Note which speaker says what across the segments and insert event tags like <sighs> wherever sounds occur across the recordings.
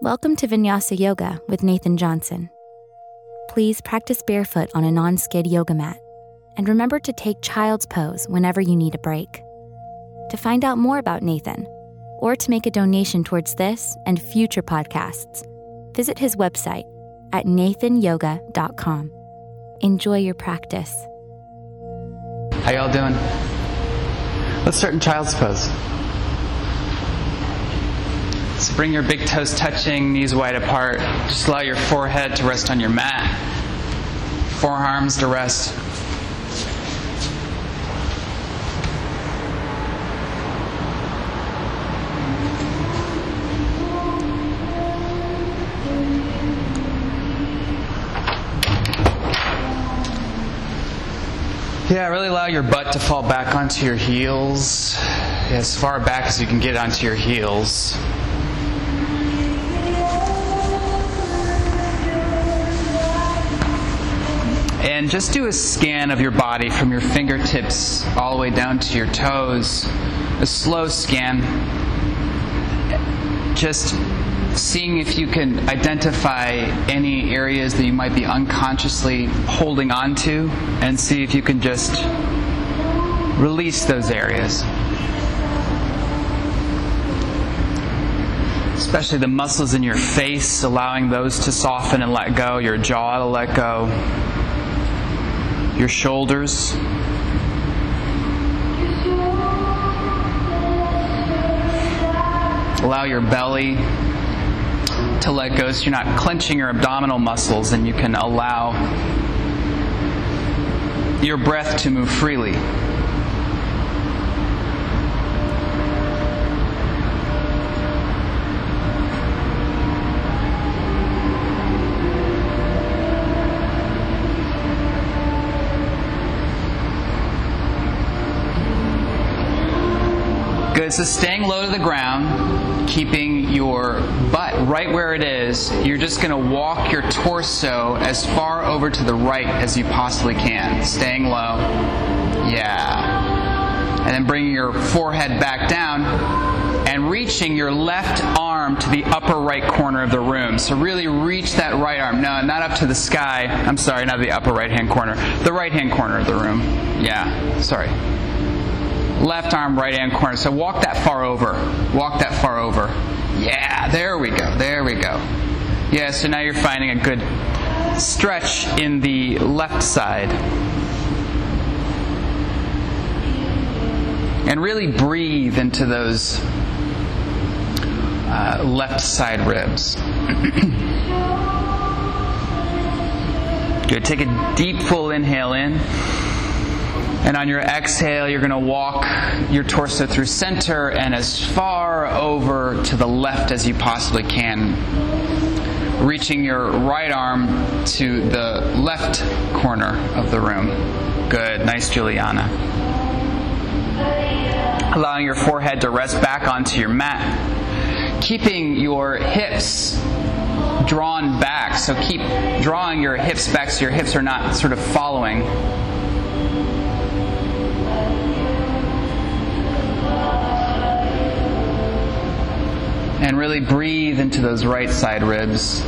Speaker 1: Welcome to Vinyasa Yoga with Nathan Johnson. Please practice barefoot on a non skid yoga mat and remember to take child's pose whenever you need a break. To find out more about Nathan or to make a donation towards this and future podcasts, visit his website at nathanyoga.com. Enjoy your practice.
Speaker 2: How y'all doing? Let's start in child's pose. Bring your big toes touching, knees wide apart. Just allow your forehead to rest on your mat, forearms to rest. Yeah, really allow your butt to fall back onto your heels, as far back as you can get onto your heels. And just do a scan of your body from your fingertips all the way down to your toes. A slow scan. Just seeing if you can identify any areas that you might be unconsciously holding on to and see if you can just release those areas. Especially the muscles in your face, allowing those to soften and let go, your jaw to let go your shoulders. Allow your belly to let go so you're not clenching your abdominal muscles and you can allow your breath to move freely. Good. So staying low to the ground, keeping your butt right where it is. You're just going to walk your torso as far over to the right as you possibly can. Staying low. Yeah. And then bringing your forehead back down and reaching your left arm to the upper right corner of the room. So really reach that right arm. No, not up to the sky. I'm sorry, not the upper right hand corner. The right hand corner of the room. Yeah, sorry left arm, right hand corner. So walk that far over. Walk that far over. Yeah, there we go. There we go. Yeah, so now you're finding a good stretch in the left side. And really breathe into those uh, left side ribs. <clears throat> Good. Take a deep, full inhale in. And on your exhale, you're going to walk your torso through center and as far over to the left as you possibly can. Reaching your right arm to the left corner of the room. Good. Nice, Juliana. Allowing your forehead to rest back onto your mat. Keeping your hips drawn back. So keep drawing your hips back so your hips are not sort of following and really breathe into those right side ribs.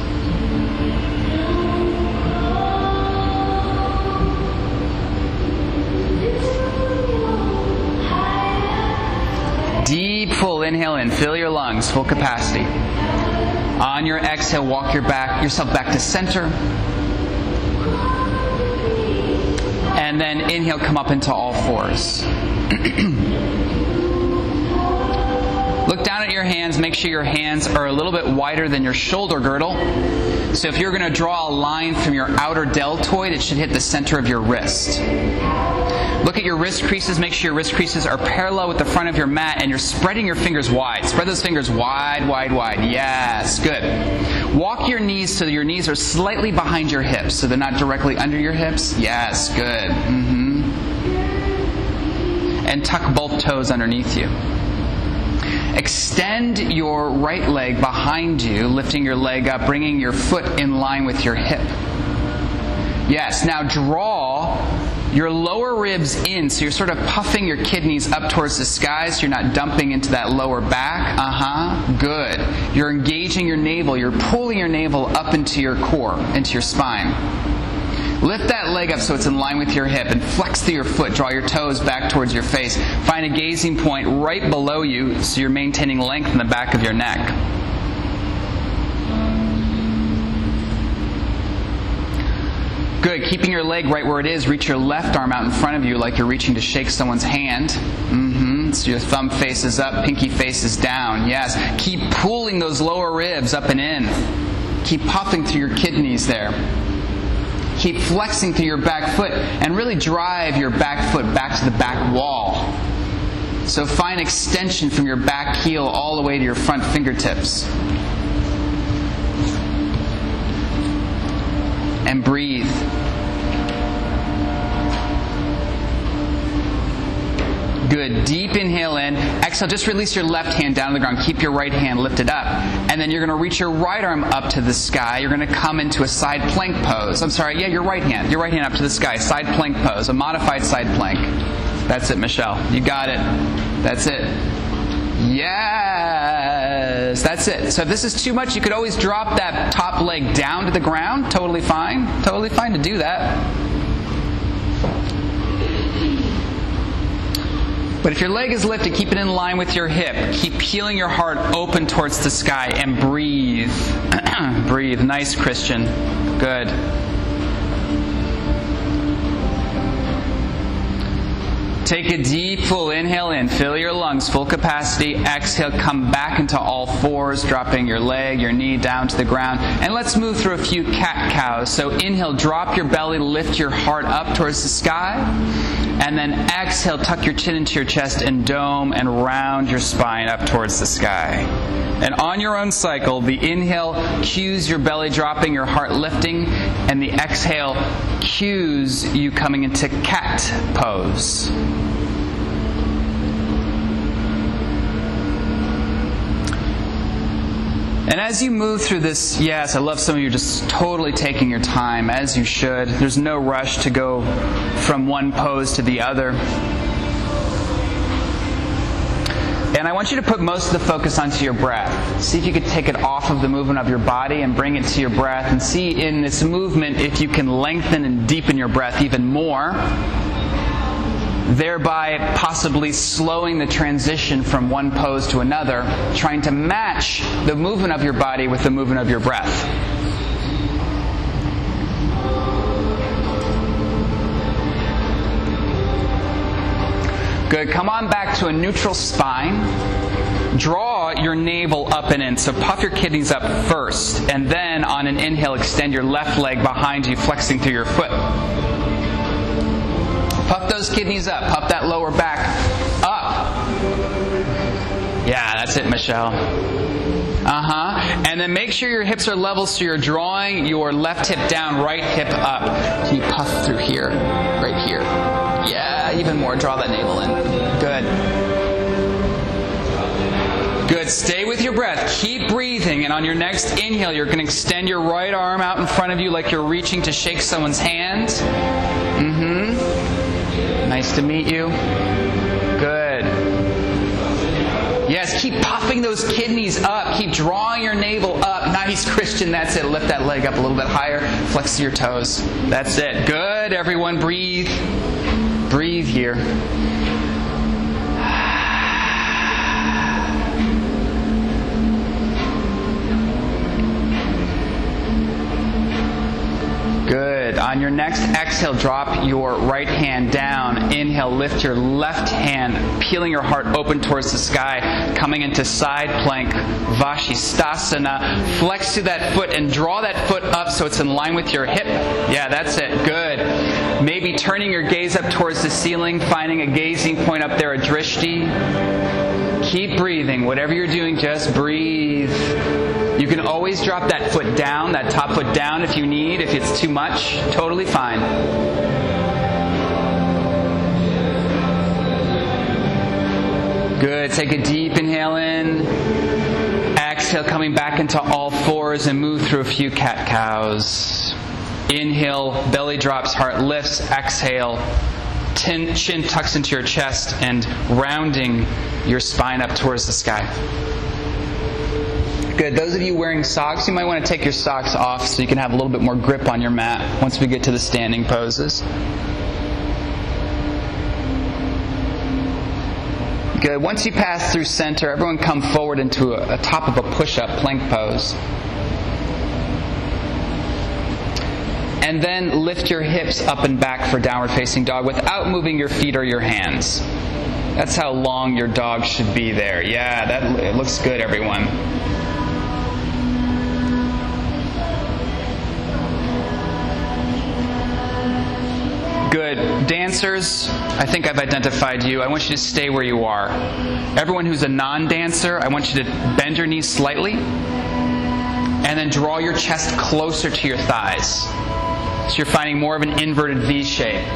Speaker 2: Deep, full inhale in. Fill your lungs, full capacity. On your exhale, walk your back, yourself back to center. And then inhale, come up into all fours. <clears throat> Look down at your hands. Make sure your hands are a little bit wider than your shoulder girdle. So if you're going to draw a line from your outer deltoid, it should hit the center of your wrist. Look at your wrist creases. Make sure your wrist creases are parallel with the front of your mat and you're spreading your fingers wide. Spread those fingers wide, wide, wide. Yes, good. Walk your knees so your knees are slightly behind your hips, so they're not directly under your hips. Yes, good. Mm-hmm. And tuck both toes underneath you. Extend your right leg behind you, lifting your leg up, bringing your foot in line with your hip. Yes, now draw your lower ribs in, so you're sort of puffing your kidneys up towards the sky, so you're not dumping into that lower back. Uh huh. Good. You're engaging your navel. You're pulling your navel up into your core, into your spine. Lift that leg up so it's in line with your hip and flex through your foot. Draw your toes back towards your face. Find a gazing point right below you so you're maintaining length in the back of your neck. Good. Keeping your leg right where it is, reach your left arm out in front of you like you're reaching to shake someone's hand. Mm-hmm. So your thumb faces up, pinky faces down. Yes. Keep pulling those lower ribs up and in. Keep puffing through your kidneys there. Keep flexing through your back foot and really drive your back foot back to the back wall. So find extension from your back heel all the way to your front fingertips. And breathe. Good. Deep inhale in. Exhale. Just release your left hand down to the ground. Keep your right hand lifted up. And then you're going to reach your right arm up to the sky. You're going to come into a side plank pose. I'm sorry. Yeah, your right hand. Your right hand up to the sky. Side plank pose. A modified side plank. That's it, Michelle. You got it. That's it. Yes, that's it. So if this is too much, you could always drop that top leg down to the ground. Totally fine. Totally fine to do that. But if your leg is lifted, keep it in line with your hip. Keep peeling your heart open towards the sky and breathe. <clears throat> breathe. Nice, Christian. Good. Take a deep, full inhale in. Fill your lungs, full capacity. Exhale, come back into all fours, dropping your leg, your knee down to the ground. And let's move through a few cat cows. So inhale, drop your belly, lift your heart up towards the sky. And then exhale, tuck your chin into your chest and dome and round your spine up towards the sky. And on your own cycle, the inhale cues your belly dropping, your heart lifting, and the exhale cues you coming into cat pose. And as you move through this, yes, I love some of you just totally taking your time, as you should. There's no rush to go from one pose to the other. And I want you to put most of the focus onto your breath. See if you could take it off of the movement of your body and bring it to your breath. And see in this movement if you can lengthen and deepen your breath even more thereby possibly slowing the transition from one pose to another, trying to match the movement of your body with the movement of your breath. Good. Come on back to a neutral spine. Draw your navel up and in. So puff your kidneys up first, and then on an inhale, extend your left leg behind you, flexing through your foot. Those kidneys up. Puff that lower back up. Yeah, that's it, Michelle. Uh huh. And then make sure your hips are level so you're drawing your left hip down, right hip up. Can you puff through here? Right here. Yeah, even more. Draw that navel in. Good. Good. Stay with your breath. Keep breathing. And on your next inhale, you're going to extend your right arm out in front of you like you're reaching to shake someone's hand. Nice to meet you. Good. Yes, keep puffing those kidneys up. Keep drawing your navel up. Nice, Christian. That's it. Lift that leg up a little bit higher. Flex your toes. That's it. Good. Everyone, breathe. Breathe here. Good. On your next exhale, drop your right hand down. Inhale, lift your left hand, peeling your heart open towards the sky, coming into side plank, Vashisthasana. Flex to that foot and draw that foot up so it's in line with your hip. Yeah, that's it. Good. Maybe turning your gaze up towards the ceiling, finding a gazing point up there, a drishti. Keep breathing. Whatever you're doing, just breathe. You can always drop that foot down, that top foot down if you need, if it's too much. Totally fine. Good. Take a deep inhale in. Exhale, coming back into all fours and move through a few cat cows. Inhale, belly drops, heart lifts. Exhale, chin tucks into your chest and rounding your spine up towards the sky. Good. Those of you wearing socks, you might want to take your socks off so you can have a little bit more grip on your mat once we get to the standing poses. Good. Once you pass through center, everyone come forward into a, a top of a push up plank pose. And then lift your hips up and back for downward facing dog without moving your feet or your hands. That's how long your dog should be there. Yeah, that looks good, everyone. Good. Dancers, I think I've identified you. I want you to stay where you are. Everyone who's a non dancer, I want you to bend your knees slightly and then draw your chest closer to your thighs. So you're finding more of an inverted V shape.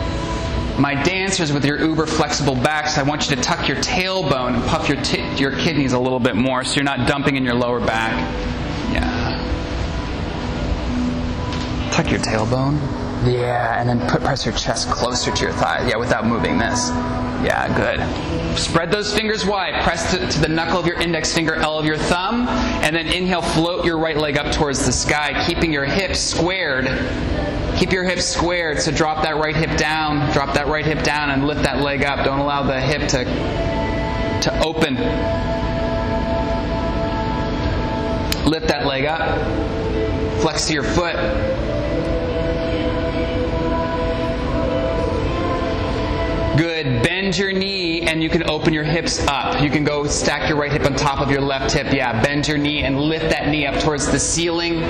Speaker 2: My dancers with your uber flexible backs, I want you to tuck your tailbone and puff your, t- your kidneys a little bit more so you're not dumping in your lower back. Yeah. Tuck your tailbone. Yeah, and then put, press your chest closer to your thigh. Yeah, without moving this. Yeah, good. Spread those fingers wide. Press to, to, the knuckle of your index finger, L of your thumb, and then inhale, float your right leg up towards the sky, keeping your hips squared Keep your hips squared, so drop that right hip down, drop that right hip down and lift that leg up. Don't allow the hip to, to open. Lift that leg up. Flex to your foot. Good. Bend your knee and you can open your hips up. You can go stack your right hip on top of your left hip. Yeah, bend your knee and lift that knee up towards the ceiling.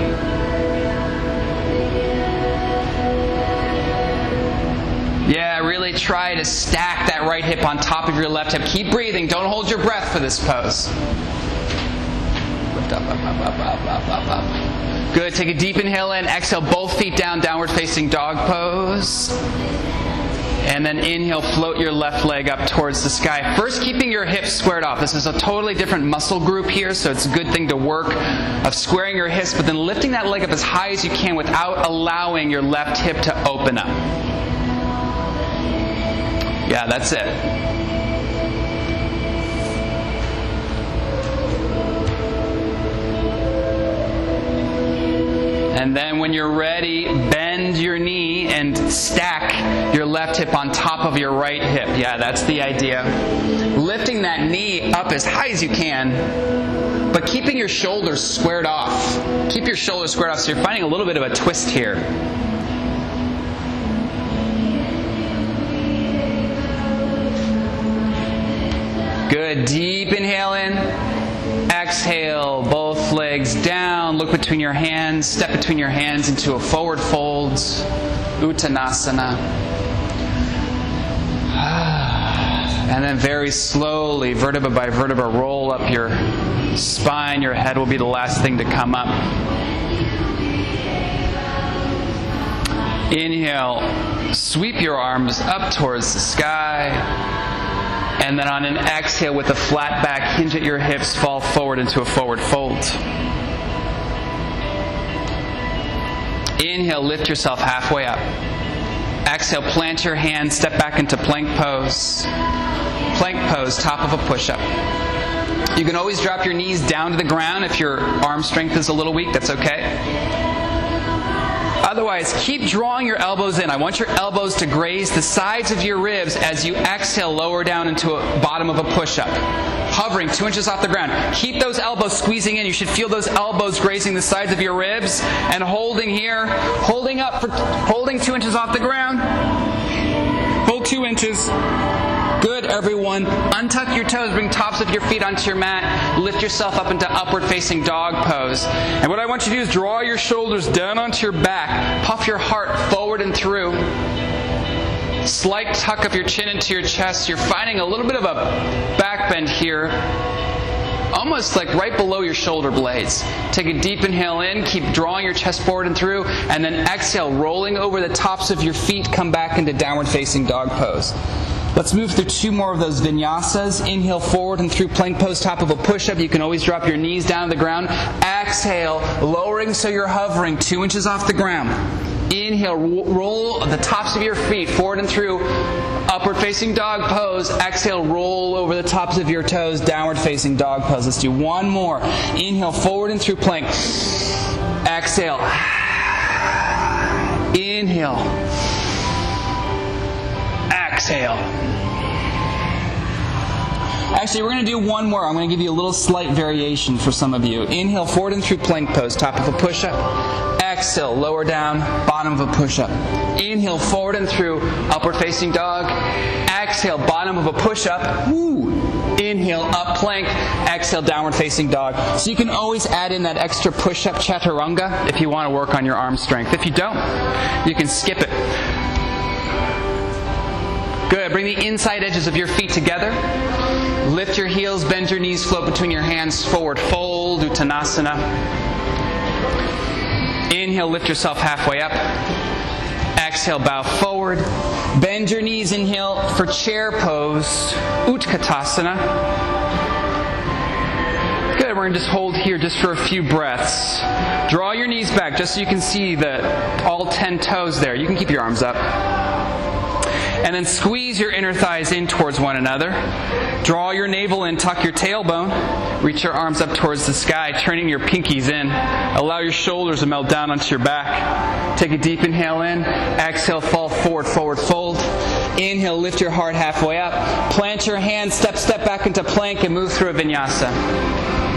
Speaker 2: Try to stack that right hip on top of your left hip. Keep breathing. Don't hold your breath for this pose. Lift up, up, up, up, up, up, up. Good. Take a deep inhale in. Exhale, both feet down, downward facing dog pose. And then inhale, float your left leg up towards the sky. First, keeping your hips squared off. This is a totally different muscle group here, so it's a good thing to work of squaring your hips, but then lifting that leg up as high as you can without allowing your left hip to open up. Yeah, that's it. And then when you're ready, bend your knee and stack your left hip on top of your right hip. Yeah, that's the idea. Lifting that knee up as high as you can, but keeping your shoulders squared off. Keep your shoulders squared off so you're finding a little bit of a twist here. Good. Deep inhale in. Exhale. Both legs down. Look between your hands. Step between your hands into a forward fold. Uttanasana. <sighs> And then very slowly, vertebra by vertebra, roll up your spine. Your head will be the last thing to come up. Inhale, sweep your arms up towards the sky. And then on an exhale with a flat back, hinge at your hips, fall forward into a forward fold. Inhale, lift yourself halfway up. Exhale, plant your hands, step back into plank pose. Plank pose, top of a push up. You can always drop your knees down to the ground if your arm strength is a little weak, that's okay. Otherwise, keep drawing your elbows in. I want your elbows to graze the sides of your ribs as you exhale, lower down into a bottom of a push up. Hovering two inches off the ground. Keep those elbows squeezing in. You should feel those elbows grazing the sides of your ribs and holding here. Holding up for holding two inches off the ground. Hold two inches. Good, everyone. Untuck your toes, bring tops of your feet onto your mat, lift yourself up into upward facing dog pose. And what I want you to do is draw your shoulders down onto your back, puff your heart forward and through. Slight tuck of your chin into your chest. You're finding a little bit of a back bend here almost like right below your shoulder blades. Take a deep inhale in, keep drawing your chest forward and through, and then exhale, rolling over the tops of your feet, come back into downward facing dog pose. Let's move through two more of those vinyasas. Inhale forward and through plank pose, top of a push up. You can always drop your knees down to the ground. Exhale, lowering so you're hovering two inches off the ground. Inhale, roll the tops of your feet forward and through upward facing dog pose. Exhale, roll over the tops of your toes, downward facing dog pose. Let's do one more. Inhale, forward and through plank. Exhale. Inhale. Exhale. Actually, we're going to do one more. I'm going to give you a little slight variation for some of you. Inhale, forward and through plank pose, top of a push up. Exhale, lower down, bottom of a push up. Inhale, forward and through, upward facing dog. Exhale, bottom of a push up. Woo. Inhale, up plank. Exhale, downward facing dog. So you can always add in that extra push up chaturanga if you want to work on your arm strength. If you don't, you can skip it. Good. Bring the inside edges of your feet together. Lift your heels, bend your knees, float between your hands, forward fold, Uttanasana. Inhale, lift yourself halfway up. Exhale, bow forward. Bend your knees, inhale for chair pose, Utkatasana. Good, we're going to just hold here just for a few breaths. Draw your knees back just so you can see the all 10 toes there. You can keep your arms up. And then squeeze your inner thighs in towards one another. Draw your navel in, tuck your tailbone. Reach your arms up towards the sky, turning your pinkies in. Allow your shoulders to melt down onto your back. Take a deep inhale in. Exhale, fall forward, forward fold. Inhale, lift your heart halfway up. Plant your hands, step, step back into plank, and move through a vinyasa.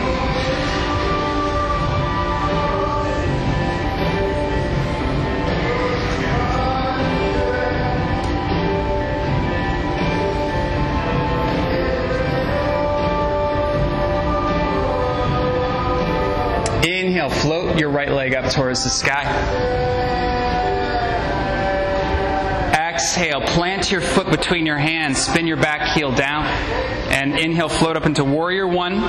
Speaker 2: Inhale, float your right leg up towards the sky. Exhale, plant your foot between your hands, spin your back heel down, and inhale, float up into warrior one.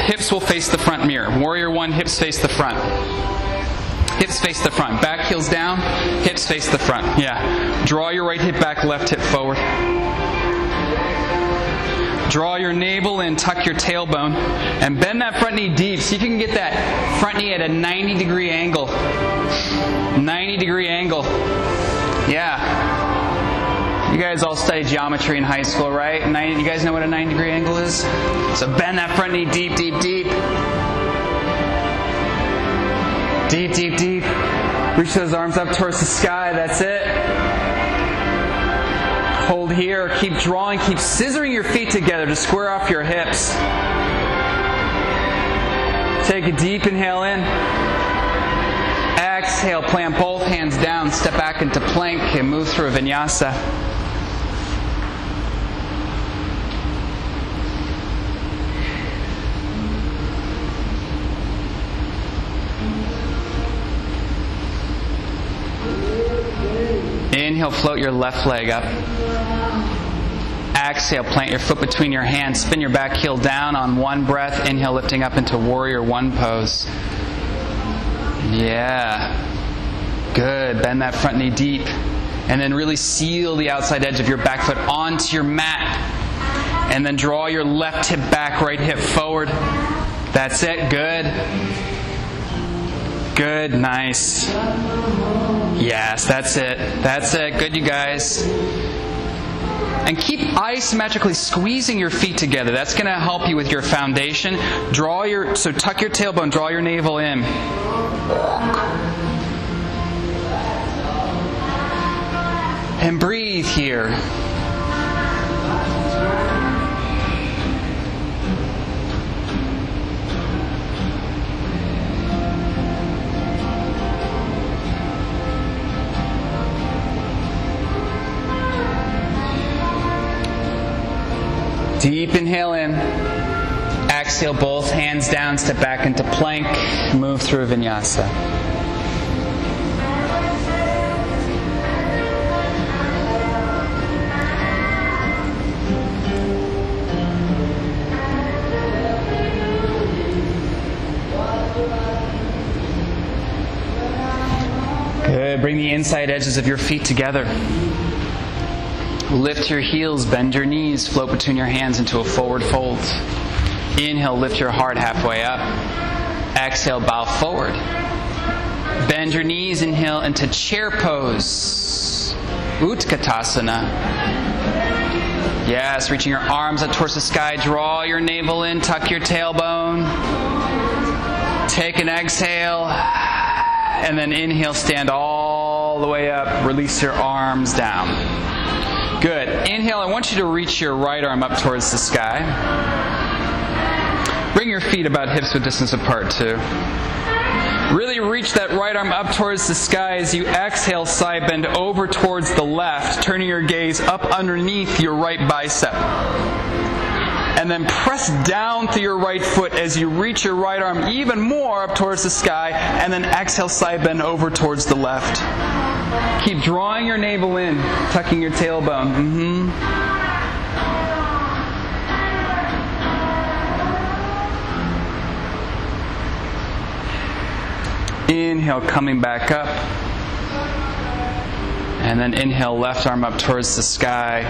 Speaker 2: Hips will face the front mirror. Warrior one, hips face the front. Hips face the front. Back heels down, hips face the front. Yeah. Draw your right hip back, left hip forward. Draw your navel in, tuck your tailbone, and bend that front knee deep so you can get that front knee at a 90 degree angle. 90 degree angle. Yeah. You guys all studied geometry in high school, right? 90, you guys know what a 90 degree angle is? So bend that front knee deep, deep, deep. Deep, deep, deep. Reach those arms up towards the sky. That's it. Hold here. Keep drawing. Keep scissoring your feet together to square off your hips. Take a deep inhale in. Exhale. Plant both hands down. Step back into plank and move through a vinyasa. Inhale, float your left leg up. Exhale, plant your foot between your hands. Spin your back heel down on one breath. Inhale, lifting up into warrior one pose. Yeah. Good. Bend that front knee deep. And then really seal the outside edge of your back foot onto your mat. And then draw your left hip back, right hip forward. That's it. Good. Good. Nice. Yes, that's it. That's it. Good, you guys. And keep isometrically squeezing your feet together. That's going to help you with your foundation. Draw your so tuck your tailbone, draw your navel in. And breathe here. Deep inhale in. Exhale, both hands down, step back into plank, move through vinyasa. Good. Bring the inside edges of your feet together. Lift your heels, bend your knees, float between your hands into a forward fold. Inhale, lift your heart halfway up. Exhale, bow forward. Bend your knees, inhale into chair pose. Utkatasana. Yes, reaching your arms up towards the sky. Draw your navel in, tuck your tailbone. Take an exhale. And then inhale, stand all the way up. Release your arms down. Good. Inhale, I want you to reach your right arm up towards the sky. Bring your feet about hips width distance apart, too. Really reach that right arm up towards the sky as you exhale, side bend over towards the left, turning your gaze up underneath your right bicep. And then press down through your right foot as you reach your right arm even more up towards the sky, and then exhale, side bend over towards the left. Keep drawing your navel in, tucking your tailbone. Mm-hmm. Inhale, coming back up. And then inhale, left arm up towards the sky.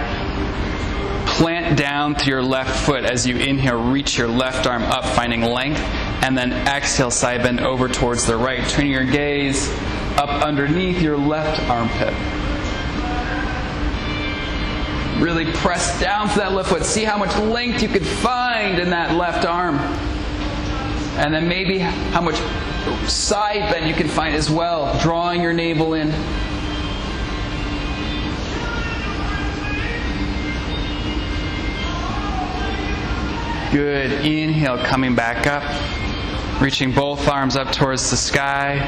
Speaker 2: Plant down to your left foot as you inhale, reach your left arm up, finding length. And then exhale, side bend over towards the right. Turning your gaze up underneath your left armpit. Really press down to that left foot. See how much length you could find in that left arm. And then maybe how much side bend you can find as well, drawing your navel in. Good. Inhale, coming back up. Reaching both arms up towards the sky.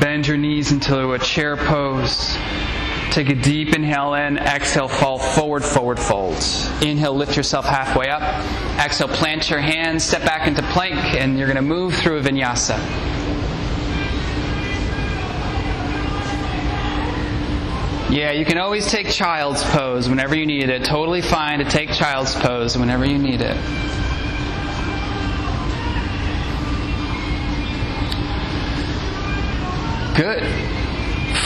Speaker 2: Bend your knees into a chair pose. Take a deep inhale in. Exhale, fall forward, forward folds. Inhale, lift yourself halfway up. Exhale, plant your hands, step back into plank, and you're going to move through a vinyasa. Yeah, you can always take child's pose whenever you need it. Totally fine to take child's pose whenever you need it. Good.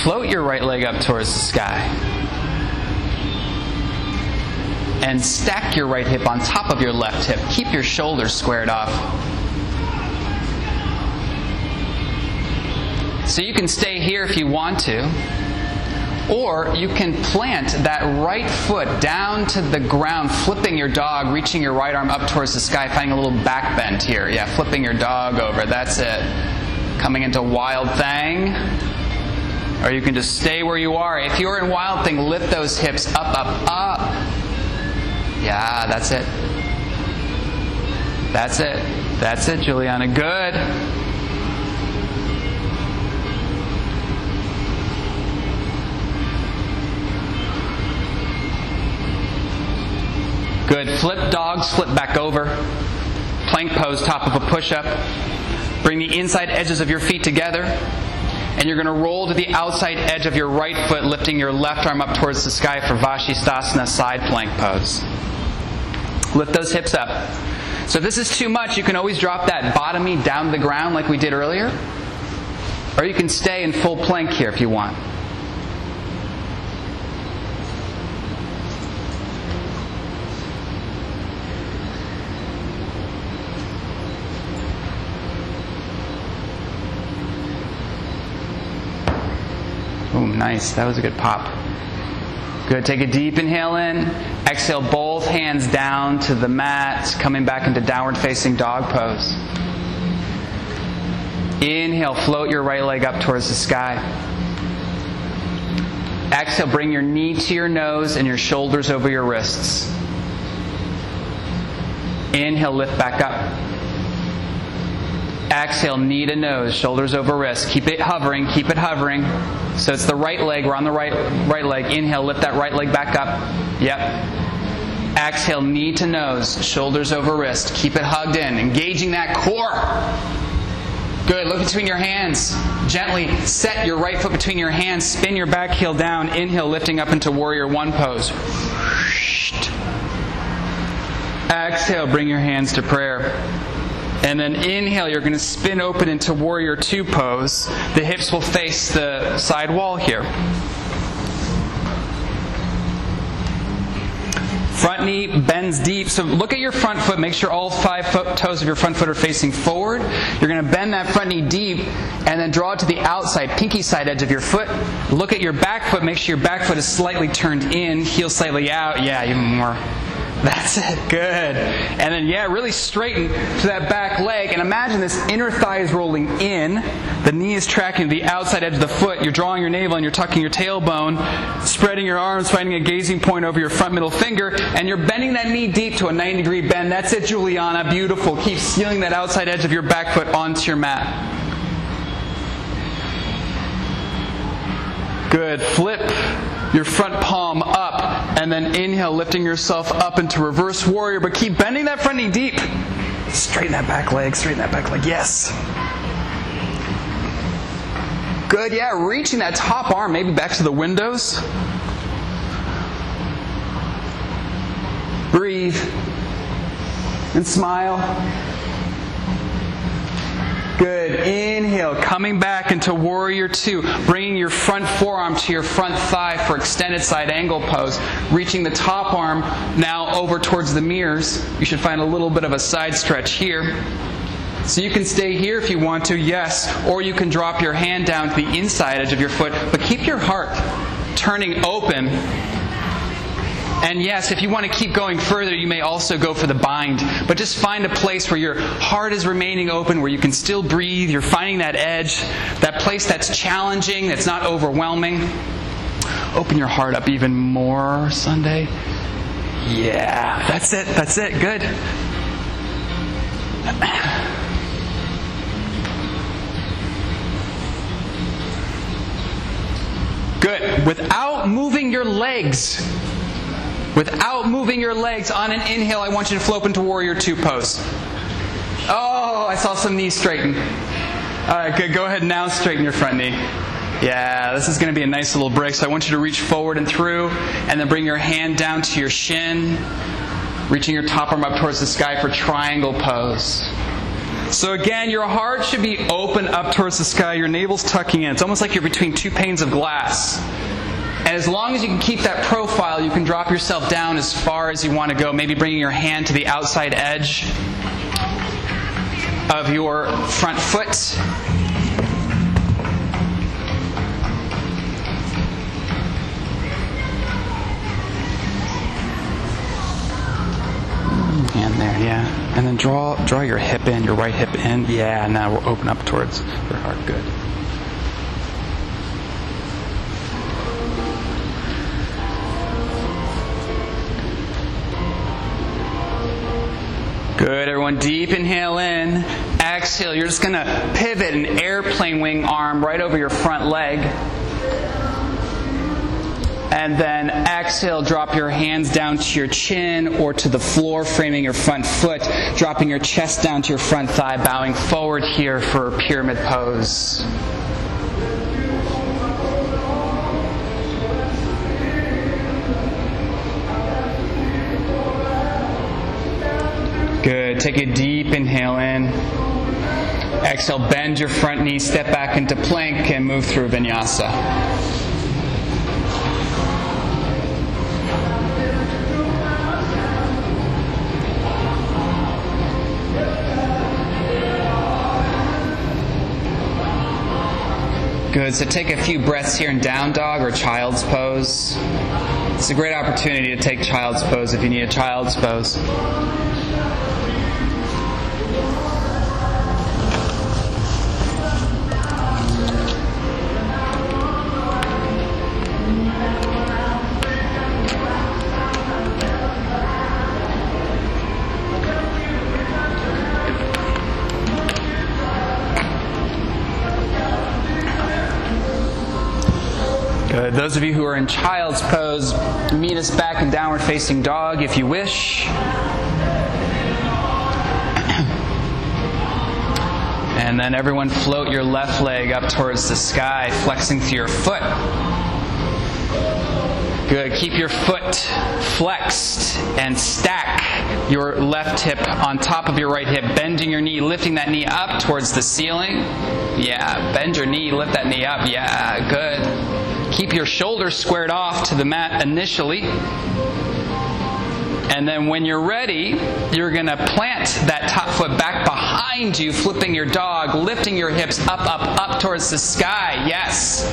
Speaker 2: Float your right leg up towards the sky. And stack your right hip on top of your left hip. Keep your shoulders squared off. So you can stay here if you want to. Or you can plant that right foot down to the ground, flipping your dog, reaching your right arm up towards the sky, finding a little back bend here. Yeah, flipping your dog over. That's it. Coming into wild thing. Or you can just stay where you are. If you're in wild thing, lift those hips up, up, up. Yeah, that's it. That's it. That's it, Juliana. Good. Good. Flip dogs, flip back over. Plank pose, top of a push up. Bring the inside edges of your feet together. And you're going to roll to the outside edge of your right foot, lifting your left arm up towards the sky for Vashisthasana side plank pose. Lift those hips up. So if this is too much, you can always drop that bottom knee down to the ground like we did earlier. Or you can stay in full plank here if you want. Nice. That was a good pop. Good. Take a deep inhale in. Exhale both hands down to the mat, coming back into downward facing dog pose. Inhale, float your right leg up towards the sky. Exhale, bring your knee to your nose and your shoulders over your wrists. Inhale, lift back up. Exhale, knee to nose, shoulders over wrist. Keep it hovering, keep it hovering. So it's the right leg. We're on the right right leg. Inhale, lift that right leg back up. Yep. Exhale, knee to nose, shoulders over wrist. Keep it hugged in, engaging that core. Good. Look between your hands. Gently set your right foot between your hands. Spin your back heel down. Inhale, lifting up into warrior one pose. Exhale, bring your hands to prayer. And then inhale, you're going to spin open into warrior two pose. The hips will face the side wall here. Front knee bends deep. So look at your front foot. Make sure all five foot, toes of your front foot are facing forward. You're going to bend that front knee deep and then draw it to the outside, pinky side edge of your foot. Look at your back foot. Make sure your back foot is slightly turned in, heel slightly out. Yeah, even more. That's it. Good. And then, yeah, really straighten to that back leg. And imagine this inner thigh is rolling in. The knee is tracking the outside edge of the foot. You're drawing your navel and you're tucking your tailbone, spreading your arms, finding a gazing point over your front middle finger, and you're bending that knee deep to a 90 degree bend. That's it, Juliana. Beautiful. Keep sealing that outside edge of your back foot onto your mat. Good. Flip your front palm up, and then inhale, lifting yourself up into reverse warrior, but keep bending that front knee deep. Straighten that back leg, straighten that back leg. Yes. Good, yeah, reaching that top arm, maybe back to the windows. Breathe and smile. Good. Inhale, coming back into warrior two, bringing your front forearm to your front thigh for extended side angle pose. Reaching the top arm now over towards the mirrors. You should find a little bit of a side stretch here. So you can stay here if you want to, yes, or you can drop your hand down to the inside edge of your foot, but keep your heart turning open and yes, if you want to keep going further, you may also go for the bind. But just find a place where your heart is remaining open, where you can still breathe. You're finding that edge, that place that's challenging, that's not overwhelming. Open your heart up even more Sunday. Yeah, that's it. That's it. Good. Good. Without moving your legs, Without moving your legs on an inhale, I want you to float into warrior two pose. Oh, I saw some knees straighten. All right, good. Go ahead now, straighten your front knee. Yeah, this is going to be a nice little break. So I want you to reach forward and through, and then bring your hand down to your shin, reaching your top arm up towards the sky for triangle pose. So again, your heart should be open up towards the sky. Your navel's tucking in. It's almost like you're between two panes of glass. And as long as you can keep that profile, you can drop yourself down as far as you want to go, maybe bringing your hand to the outside edge of your front foot. Hand there, yeah. And then draw draw your hip in, your right hip in. Yeah, and now we'll open up towards your heart. Good. Good, everyone. Deep inhale in. Exhale. You're just going to pivot an airplane wing arm right over your front leg. And then exhale, drop your hands down to your chin or to the floor, framing your front foot, dropping your chest down to your front thigh, bowing forward here for pyramid pose. Good. Take a deep inhale in. Exhale, bend your front knee, step back into plank, and move through vinyasa. Good. So take a few breaths here in down dog or child's pose. It's a great opportunity to take child's pose if you need a child's pose. Those of you who are in child's pose, meet us back in downward facing dog if you wish. <clears throat> And then everyone float your left leg up towards the sky, flexing through your foot. Good. Keep your foot flexed and stack your left hip on top of your right hip, bending your knee, lifting that knee up towards the ceiling. Yeah, bend your knee, lift that knee up. Yeah, good. Keep your shoulders squared off to the mat initially. And then when you're ready, you're going to plant that top foot back behind you, flipping your dog, lifting your hips up, up, up towards the sky. Yes.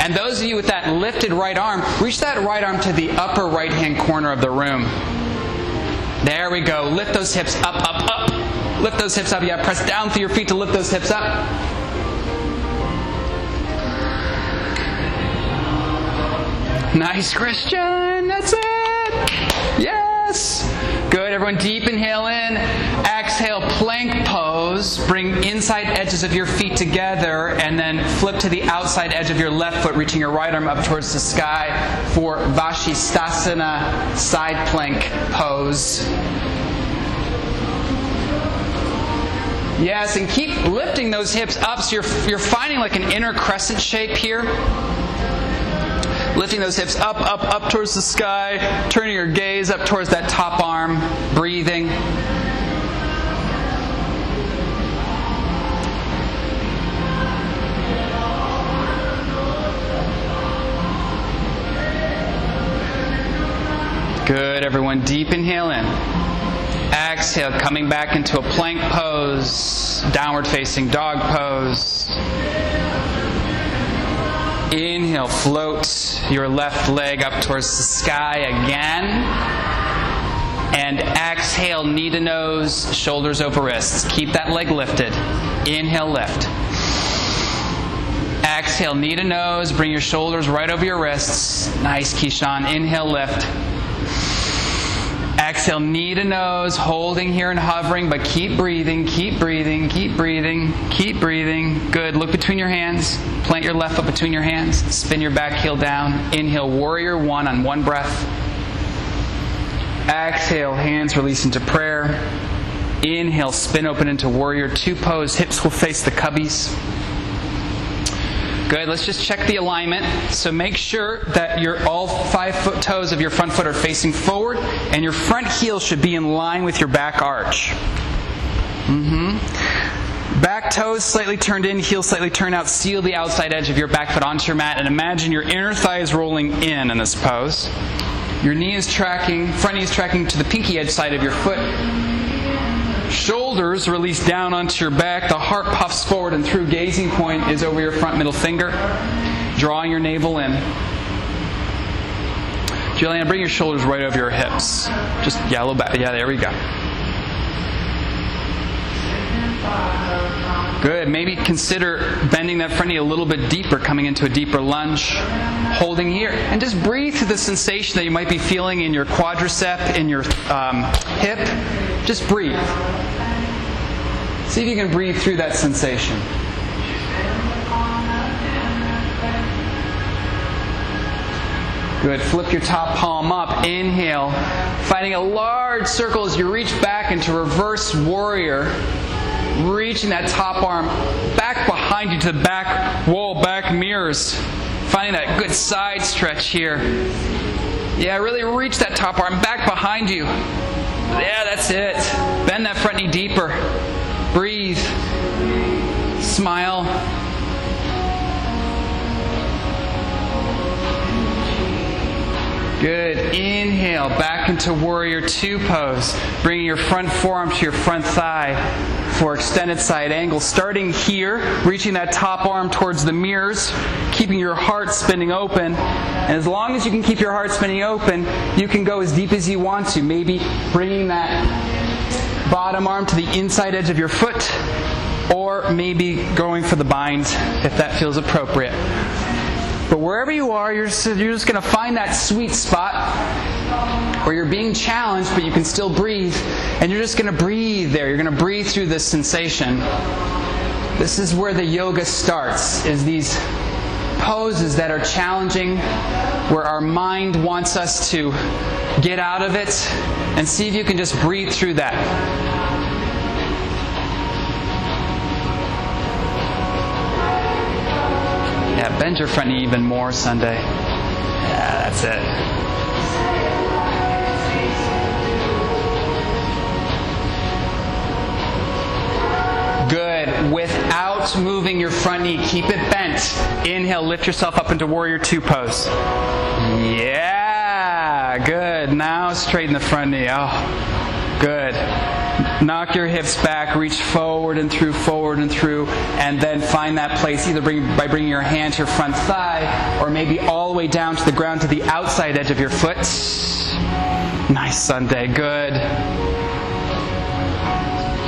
Speaker 2: And those of you with that lifted right arm, reach that right arm to the upper right hand corner of the room. There we go. Lift those hips up, up, up. Lift those hips up. Yeah, press down through your feet to lift those hips up. Nice, Christian. That's it. Yes. Good. Everyone, deep inhale in. Exhale, plank pose. Bring inside edges of your feet together and then flip to the outside edge of your left foot, reaching your right arm up towards the sky for Vashisthasana side plank pose. Yes, and keep lifting those hips up so you're, you're finding like an inner crescent shape here. Lifting those hips up, up, up towards the sky, turning your gaze up towards that top arm, breathing. Good, everyone. Deep inhale in. Exhale, coming back into a plank pose, downward facing dog pose. Inhale, float your left leg up towards the sky again. And exhale, knee to nose, shoulders over wrists. Keep that leg lifted. Inhale, lift. Exhale, knee to nose, bring your shoulders right over your wrists. Nice, Keyshawn. Inhale, lift. Exhale, knee to nose, holding here and hovering, but keep breathing, keep breathing, keep breathing, keep breathing. Good. Look between your hands. Plant your left foot between your hands. Spin your back heel down. Inhale, warrior one on one breath. Exhale, hands release into prayer. Inhale, spin open into warrior two pose. Hips will face the cubbies. Good. Let's just check the alignment. So make sure that your all five foot toes of your front foot are facing forward, and your front heel should be in line with your back arch. Mm-hmm. Back toes slightly turned in, heel slightly turned out. Seal the outside edge of your back foot onto your mat, and imagine your inner thigh is rolling in in this pose. Your knee is tracking, front knee is tracking to the pinky edge side of your foot. Shoulders release down onto your back. The heart puffs forward and through. Gazing point is over your front middle finger. Drawing your navel in. Juliana, bring your shoulders right over your hips. Just, little back. Yeah, there we go. Good. Maybe consider bending that front knee a little bit deeper, coming into a deeper lunge, holding here. And just breathe through the sensation that you might be feeling in your quadricep, in your um, hip. Just breathe. See if you can breathe through that sensation. Good. Flip your top palm up. Inhale. Finding a large circle as you reach back into reverse warrior. Reaching that top arm back behind you to the back wall, back mirrors. Finding that good side stretch here. Yeah, really reach that top arm back behind you. Yeah, that's it. Bend that front knee deeper. Breathe. Smile. Good. Inhale back into warrior two pose. Bringing your front forearm to your front thigh for extended side angle. Starting here, reaching that top arm towards the mirrors, keeping your heart spinning open. And as long as you can keep your heart spinning open, you can go as deep as you want to. Maybe bringing that bottom arm to the inside edge of your foot, or maybe going for the bind if that feels appropriate. But wherever you are, you're just, going to find that sweet spot where you're being challenged, but you can still breathe. And you're just going to breathe there. You're going to breathe through this sensation. This is where the yoga starts, is these poses that are challenging, where our mind wants us to get out of it, and see if you can just breathe through that. Bend your front knee even more Sunday. Yeah, that's it. Good. Without moving your front knee, keep it bent. Inhale, lift yourself up into warrior two pose. Yeah. Good. Now straighten the front knee. Oh, good. Knock your hips back, reach forward and through, forward and through, and then find that place either bring, by bringing your hand to your front thigh or maybe all the way down to the ground to the outside edge of your foot. Nice Sunday. Good.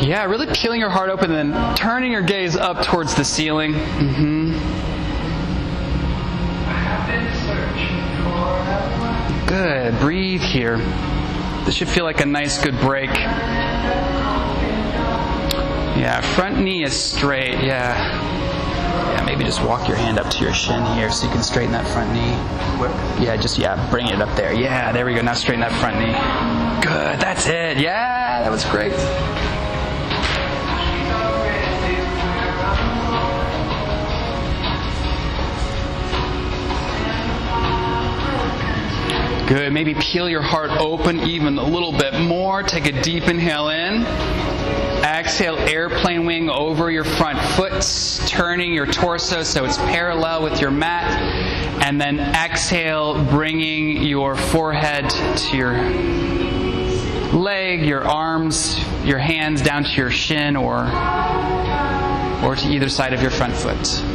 Speaker 2: Yeah, really peeling your heart open and then turning your gaze up towards the ceiling. Mm-hmm. Good. Breathe here. This should feel like a nice, good break. Yeah, front knee is straight. Yeah. Yeah, maybe just walk your hand up to your shin here so you can straighten that front knee. Yeah, just, yeah, bring it up there. Yeah, there we go. Now straighten that front knee. Good. That's it. Yeah, that was great. Good. Maybe peel your heart open even a little bit more. Take a deep inhale in. Exhale, airplane wing over your front foot, turning your torso so it's parallel with your mat. And then exhale, bringing your forehead to your leg, your arms, your hands down to your shin or, or to either side of your front foot.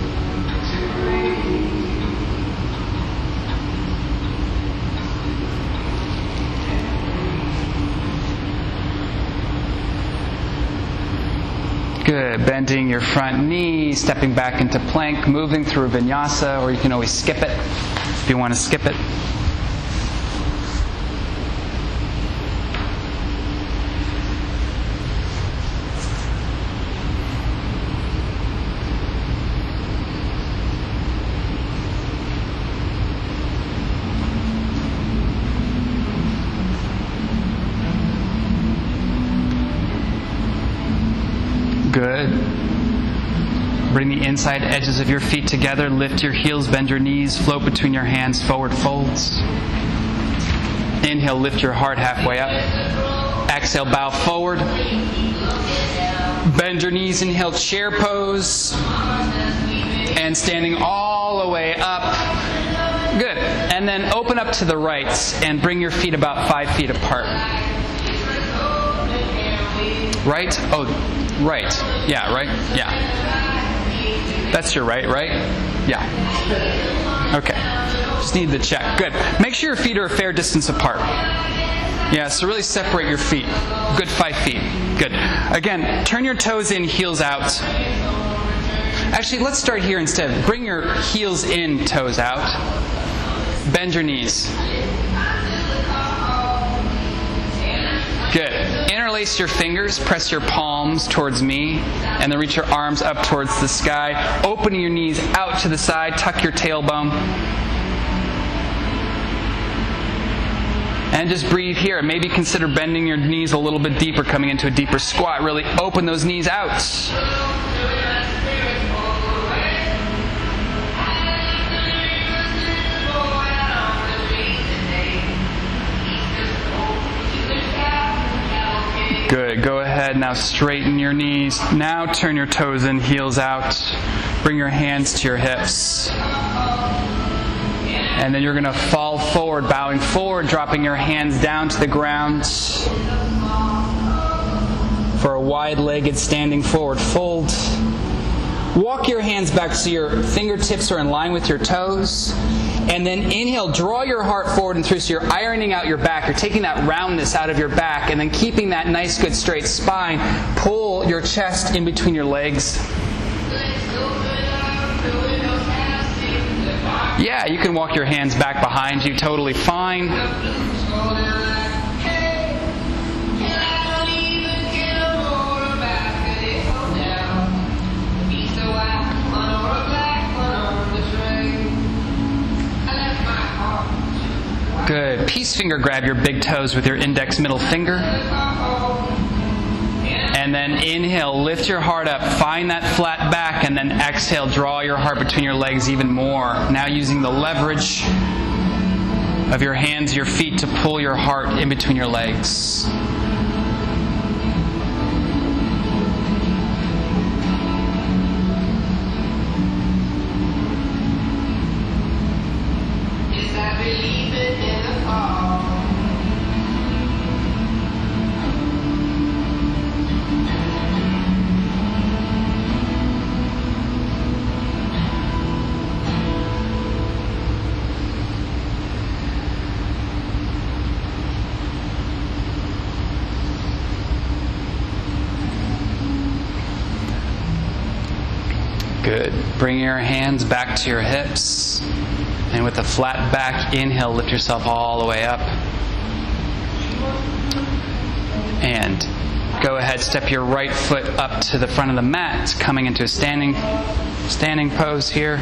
Speaker 2: Good. Bending your front knee, stepping back into plank, moving through vinyasa, or you can always skip it if you want to skip it. Good. Bring the inside edges of your feet together. Lift your heels, bend your knees, float between your hands, forward folds. Inhale, lift your heart halfway up. Exhale, bow forward. Bend your knees, inhale, chair pose. And standing all the way up. Good. And then open up to the right and bring your feet about five feet apart. Right? Oh, right. Yeah, right? Yeah. That's your right, right? Yeah. Okay. Just need to check. Good. Make sure your feet are a fair distance apart. Yeah, so really separate your feet. Good five feet. Good. Again, turn your toes in, heels out. Actually, let's start here instead. Bring your heels in, toes out. Bend your knees. Good. Interlace your fingers, press your palms towards me, and then reach your arms up towards the sky. Open your knees out to the side, tuck your tailbone. And just breathe here. Maybe consider bending your knees a little bit deeper, coming into a deeper squat. Really open those knees out. Good. Go ahead now, straighten your knees. Now turn your toes in, heels out. Bring your hands to your hips. And then you're going to fall forward, bowing forward, dropping your hands down to the ground for a wide legged standing forward fold. Walk your hands back so your fingertips are in line with your toes. And then inhale, draw your heart forward and through. So you're ironing out your back. You're taking that roundness out of your back and then keeping that nice, good, straight spine. Pull your chest in between your legs. Yeah, you can walk your hands back behind you, totally fine. Peace finger grab your big toes with your index middle finger. And then inhale, lift your heart up, find that flat back, and then exhale, draw your heart between your legs even more. Now using the leverage of your hands, your feet to pull your heart in between your legs. Bring your hands back to your hips. And with a flat back inhale, lift yourself all the way up. And go ahead, step your right foot up to the front of the mat, coming into a standing standing pose here.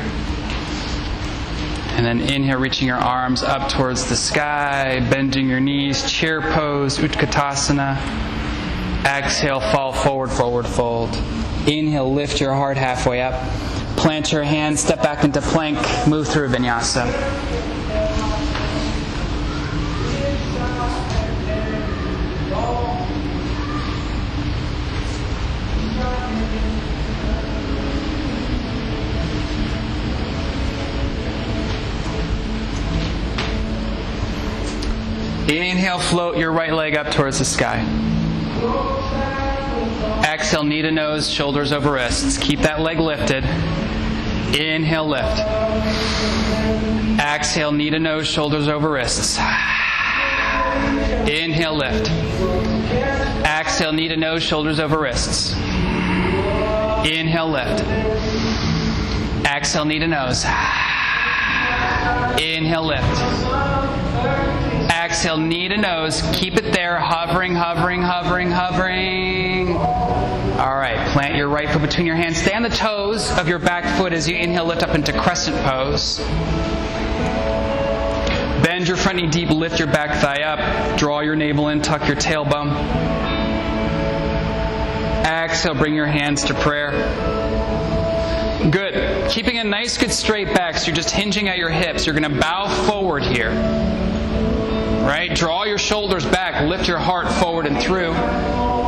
Speaker 2: And then inhale, reaching your arms up towards the sky, bending your knees, chair pose, Utkatasana. Exhale, fall forward, forward fold. Inhale, lift your heart halfway up. Plant your hands, step back into plank, move through vinyasa. Inhale, float your right leg up towards the sky. Exhale, knee to nose, shoulders over wrists. Keep that leg lifted. Inhale, lift. Exhale, knee to nose, shoulders over wrists. Inhale, lift. Exhale, knee to nose, shoulders over wrists. Inhale, lift. Exhale, knee to nose. Inhale, lift. Exhale, knee to nose. Keep it there, hovering, hovering, hovering, hovering. All right, plant your right foot between your hands. Stay on the toes of your back foot as you inhale, lift up into crescent pose. Bend your front knee deep, lift your back thigh up. Draw your navel in, tuck your tailbone. Exhale, bring your hands to prayer. Good. Keeping a nice, good straight back, so you're just hinging at your hips. You're going to bow forward here right? Draw your shoulders back, lift your heart forward and through.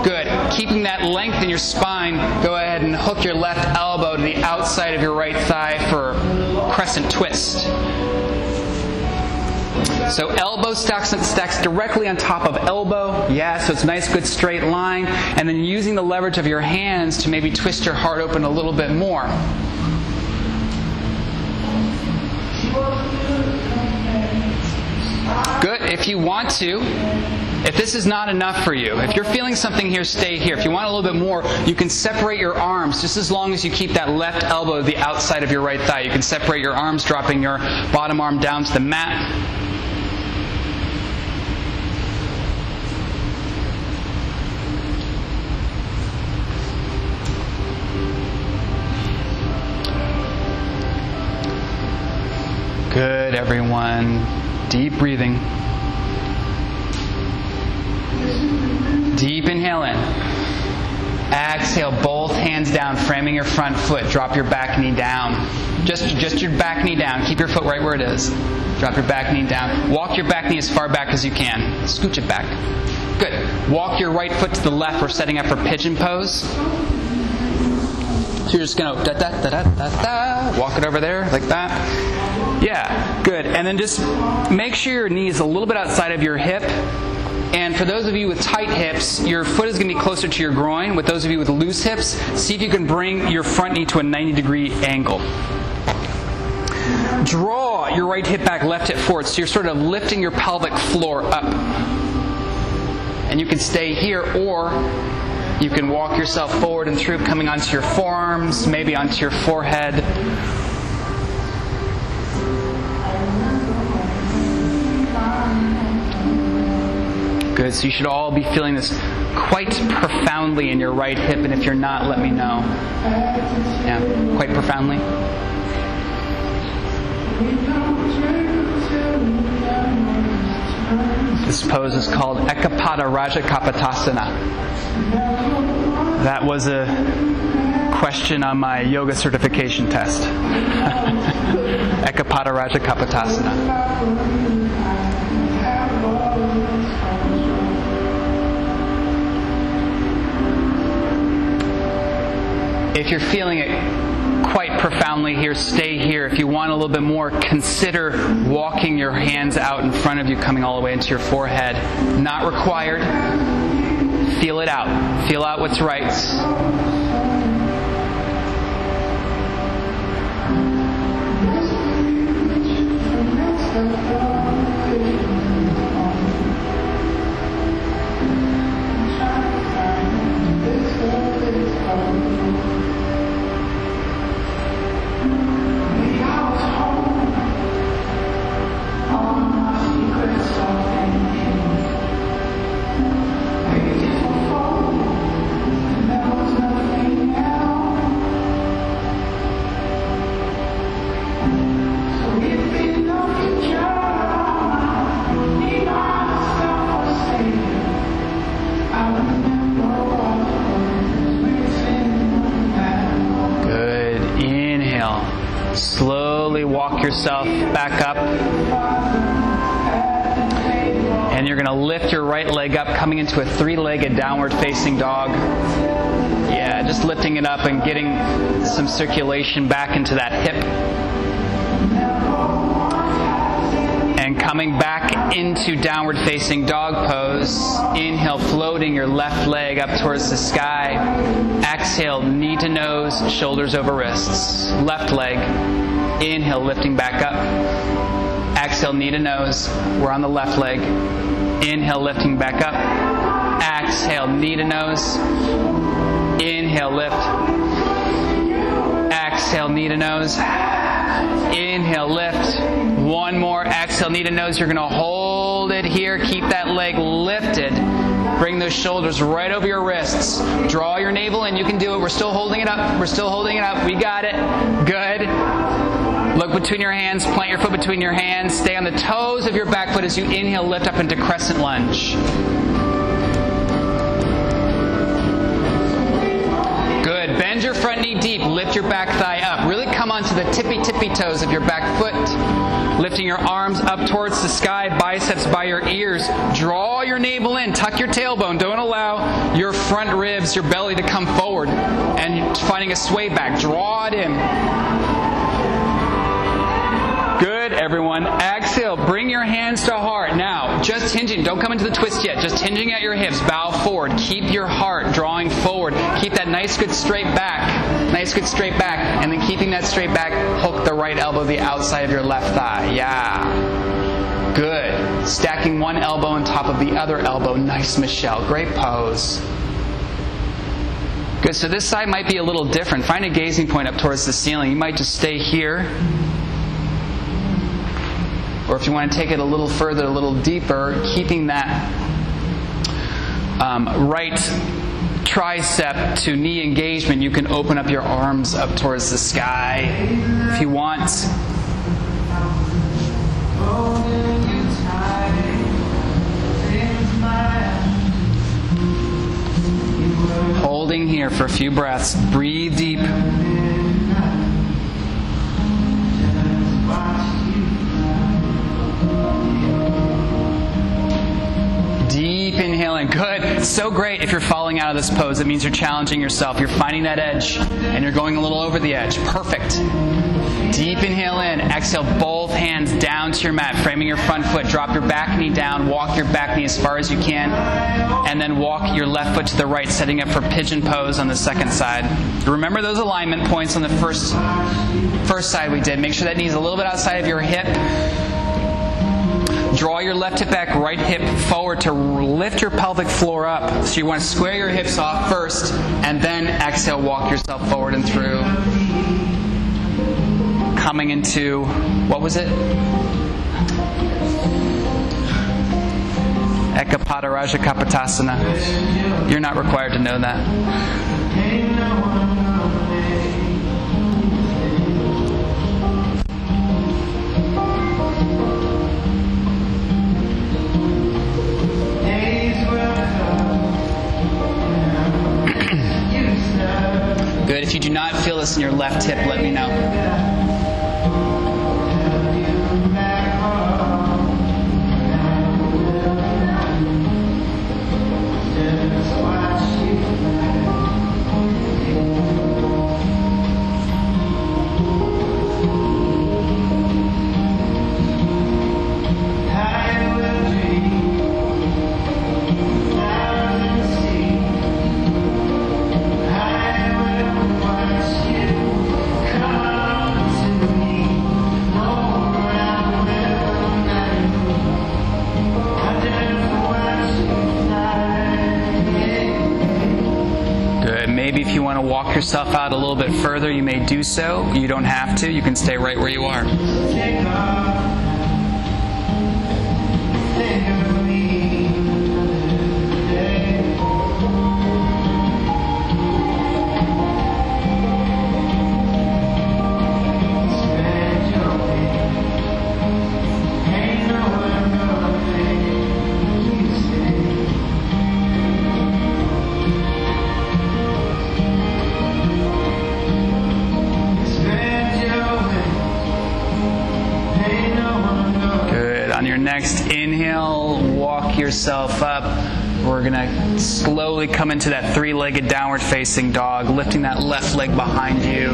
Speaker 2: Good. Keeping that length in your spine, go ahead and hook your left elbow to the outside of your right thigh for crescent twist. So elbow stacks, stacks directly on top of elbow. Yeah, so it's a nice, good straight line. And then using the leverage of your hands to maybe twist your heart open a little bit more. Good. If you want to, if this is not enough for you, if you're feeling something here, stay here. If you want a little bit more, you can separate your arms just as long as you keep that left elbow to the outside of your right thigh. You can separate your arms, dropping your bottom arm down to the mat. Good, everyone. Deep breathing. Deep inhale in. Exhale, both hands down, framing your front foot. Drop your back knee down. Just, just your back knee down. Keep your foot right where it is. Drop your back knee down. Walk your back knee as far back as you can. Scooch it back. Good. Walk your right foot to the left. We're setting up for pigeon pose. So you're just gonna da da da da da da. Walk it over there like that. Yeah, good. And then just make sure your knee is a little bit outside of your hip. And for those of you with tight hips, your foot is going to be closer to your groin. With those of you with loose hips, see if you can bring your front knee to a 90 degree angle. Draw your right hip back, left hip forward. So you're sort of lifting your pelvic floor up. And you can stay here or you can walk yourself forward and through, coming onto your forearms, maybe onto your forehead Good. So you should all be feeling this quite profoundly in your right hip, and if you're not, let me know. Yeah, quite profoundly. This pose is called Ekapada Raja Kapotasana. That was a question on my yoga certification test. <laughs> Ekapada Raja Kapotasana. If you're feeling it quite profoundly here, stay here. If you want a little bit more, consider walking your hands out in front of you, coming all the way into your forehead. Not required. Feel it out. Feel out what's right. Slowly walk yourself back up. And you're going to lift your right leg up, coming into a three legged downward facing dog. Yeah, just lifting it up and getting some circulation back into that hip. And coming back into downward facing dog pose. Inhale, floating your left leg up towards the sky. Exhale, knee to nose, shoulders over wrists. Left leg. Inhale, lifting back up. Exhale, knee to nose. We're on the left leg. Inhale, lifting back up. Exhale, knee to nose. Inhale, lift. Exhale, knee to nose. Inhale, lift. One more. Exhale, knee to nose. You're going to hold it here. Keep that leg lifted. Bring those shoulders right over your wrists. Draw your navel in. You can do it. We're still holding it up. We're still holding it up. We got it. Good. Look between your hands. Plant your foot between your hands. Stay on the toes of your back foot as you inhale, lift up into crescent lunge. Good. Bend your front knee deep. Lift your back thigh up. Really come onto the tippy tippy toes of your back foot. Lifting your arms up towards the sky, biceps by your ears. Draw your navel in. Tuck your tailbone. Don't allow your front ribs, your belly to come forward. And finding a sway back. Draw it in. Everyone. Exhale. Bring your hands to heart. Now, just hinging. Don't come into the twist yet. Just hinging at your hips. Bow forward. Keep your heart drawing forward. Keep that nice, good straight back. Nice, good straight back. And then keeping that straight back, hook the right elbow the outside of your left thigh. Yeah. Good. Stacking one elbow on top of the other elbow. Nice, Michelle. Great pose. Good. So this side might be a little different. Find a gazing point up towards the ceiling. You might just stay here. Or if you want to take it a little further, a little deeper, keeping that um, right tricep to knee engagement, you can open up your arms up towards the sky if you want. Holding here for a few breaths. Breathe deep. Deep inhaling. Good. So great if you're falling out of this pose. It means you're challenging yourself. You're finding that edge and you're going a little over the edge. Perfect. Deep inhale in. Exhale both hands down to your mat, framing your front foot. Drop your back knee down. Walk your back knee as far as you can. And then walk your left foot to the right, setting up for pigeon pose on the second side. Remember those alignment points on the first, first side we did. Make sure that knee's a little bit outside of your hip. Draw your left hip back, right hip forward to lift your pelvic floor up. So you want to square your hips off first, and then exhale, walk yourself forward and through. Coming into, what was it? Ekapadaraja Kapotasana. You're not required to know that. Good. If you do not feel this in your left hip, let me know. Walk yourself out a little bit further, you may do so. You don't have to. You can stay right where you are. Into that three legged downward facing dog, lifting that left leg behind you,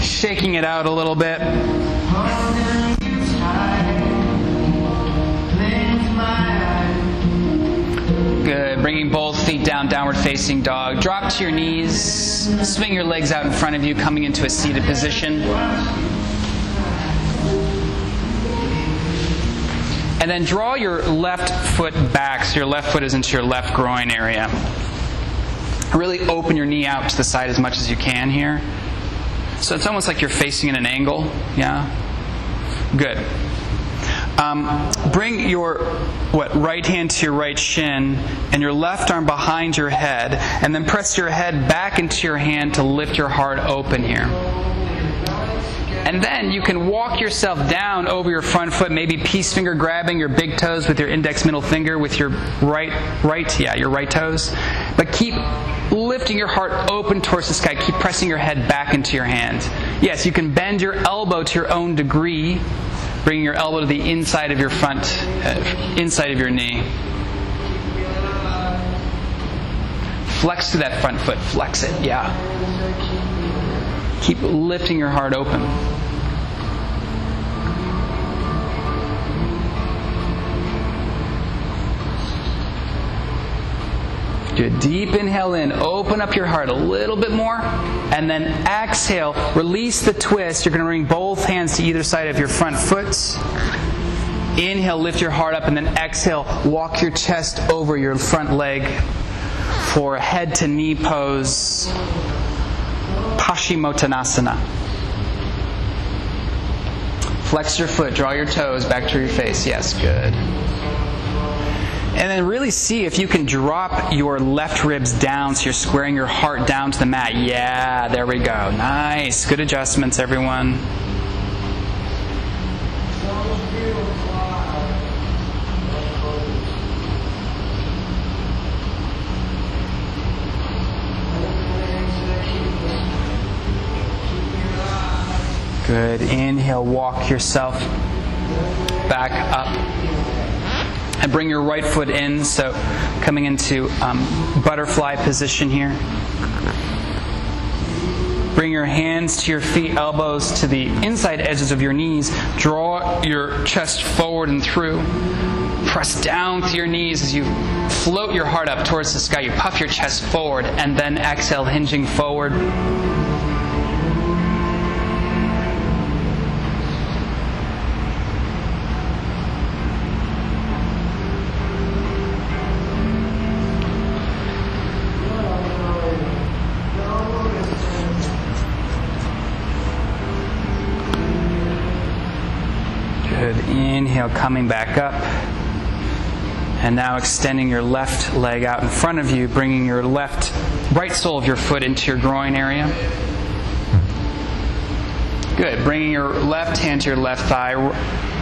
Speaker 2: shaking it out a little bit. Good. Bringing both feet down, downward facing dog. Drop to your knees. Swing your legs out in front of you, coming into a seated position. And then draw your left foot back so your left foot is into your left groin area. Really open your knee out to the side as much as you can here. So it's almost like you're facing at an angle. Yeah? Good. Um, bring your what right hand to your right shin and your left arm behind your head, and then press your head back into your hand to lift your heart open here. And then you can walk yourself down over your front foot, maybe peace finger grabbing your big toes with your index middle finger with your right, right, yeah, your right toes. But keep lifting your heart open towards the sky. Keep pressing your head back into your hand. Yes, you can bend your elbow to your own degree bringing your elbow to the inside of your front, uh, inside of your knee. Flex to that front foot. Flex it, yeah. Keep lifting your heart open. Do a deep inhale in, open up your heart a little bit more, and then exhale, release the twist. You're going to bring both hands to either side of your front foot. Inhale, lift your heart up, and then exhale, walk your chest over your front leg for head to knee pose. Paschimottanasana. Flex your foot, draw your toes back to your face. Yes, good. And then really see if you can drop your left ribs down so you're squaring your heart down to the mat. Yeah, there we go. Nice. Good adjustments, everyone. Good. Inhale, walk yourself back up and bring your right foot in. So coming into um, butterfly position here. Bring your hands to your feet, elbows to the inside edges of your knees. Draw your chest forward and through. Press down to your knees as you float your heart up towards the sky. You puff your chest forward and then exhale, hinging forward. Inhale, coming back up. And now extending your left leg out in front of you, bringing your left, right sole of your foot into your groin area. Good. Bringing your left hand to your left thigh,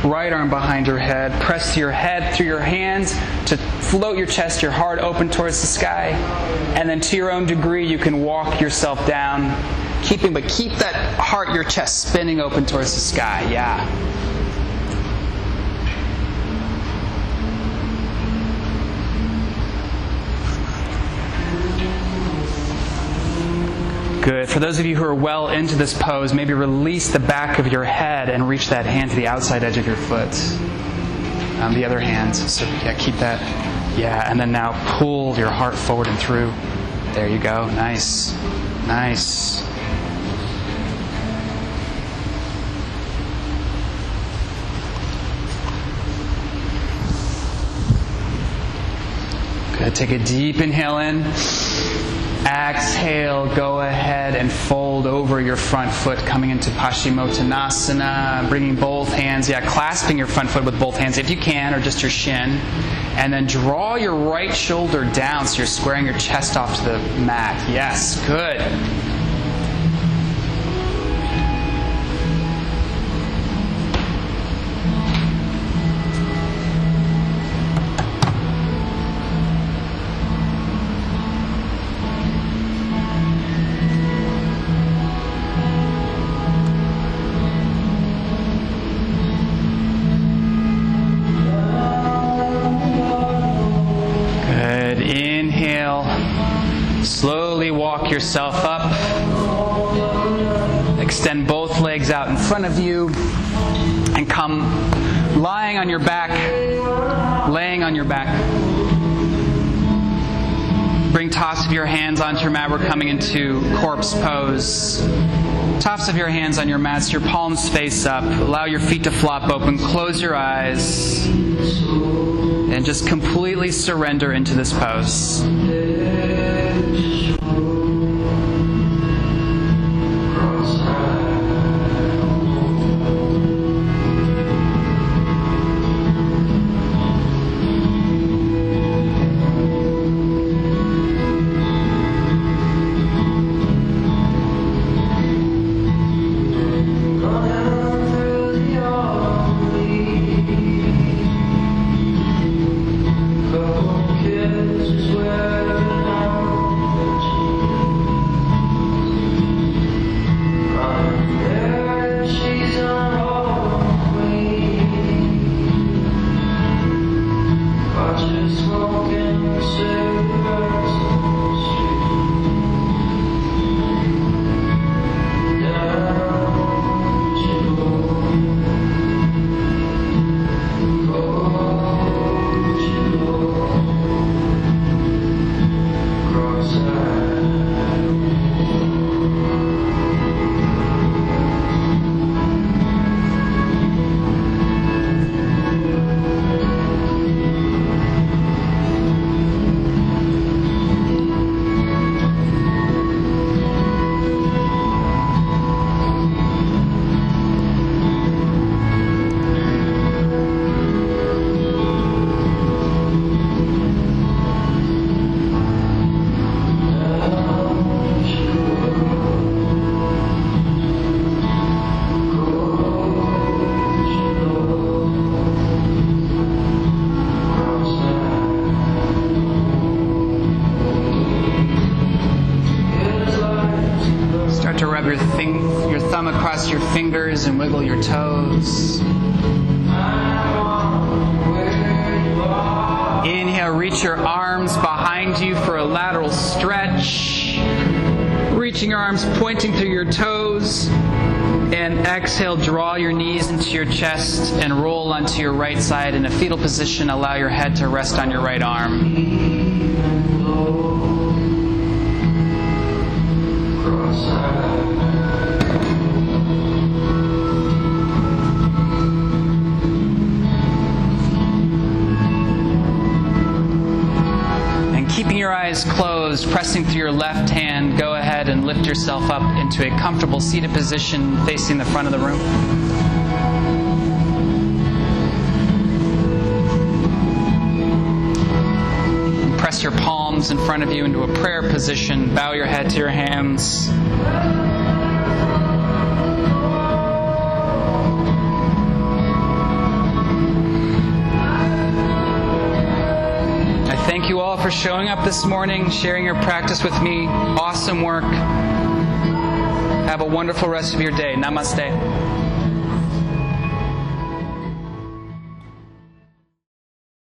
Speaker 2: right arm behind your head. Press your head through your hands to float your chest, your heart open towards the sky. And then to your own degree, you can walk yourself down, keeping, but keep that heart, your chest spinning open towards the sky. Yeah. Good. For those of you who are well into this pose, maybe release the back of your head and reach that hand to the outside edge of your foot. Um, the other hand. So, yeah, keep that. Yeah, and then now pull your heart forward and through. There you go. Nice. Nice. Good. Take a deep inhale in. Exhale, go ahead and fold over your front foot, coming into Paschimottanasana, bringing both hands, yeah, clasping your front foot with both hands if you can, or just your shin. And then draw your right shoulder down so you're squaring your chest off to the mat. Yes, good. Yourself up. Extend both legs out in front of you and come lying on your back, laying on your back. Bring tops of your hands onto your mat. We're coming into corpse pose. Tops of your hands on your mats, your palms face up. Allow your feet to flop open. Close your eyes. And just completely surrender into this pose. Your toes. Inhale, reach your arms behind you for a lateral stretch. Reaching your arms, pointing through your toes. And exhale, draw your knees into your chest and roll onto your right side in a fetal position. Allow your head to rest on your right arm. Eyes closed, pressing through your left hand, go ahead and lift yourself up into a comfortable seated position facing the front of the room. Press your palms in front of you into a prayer position. Bow your head to your hands. For showing up this morning, sharing your practice with me. Awesome work. Have a wonderful rest of your day. Namaste.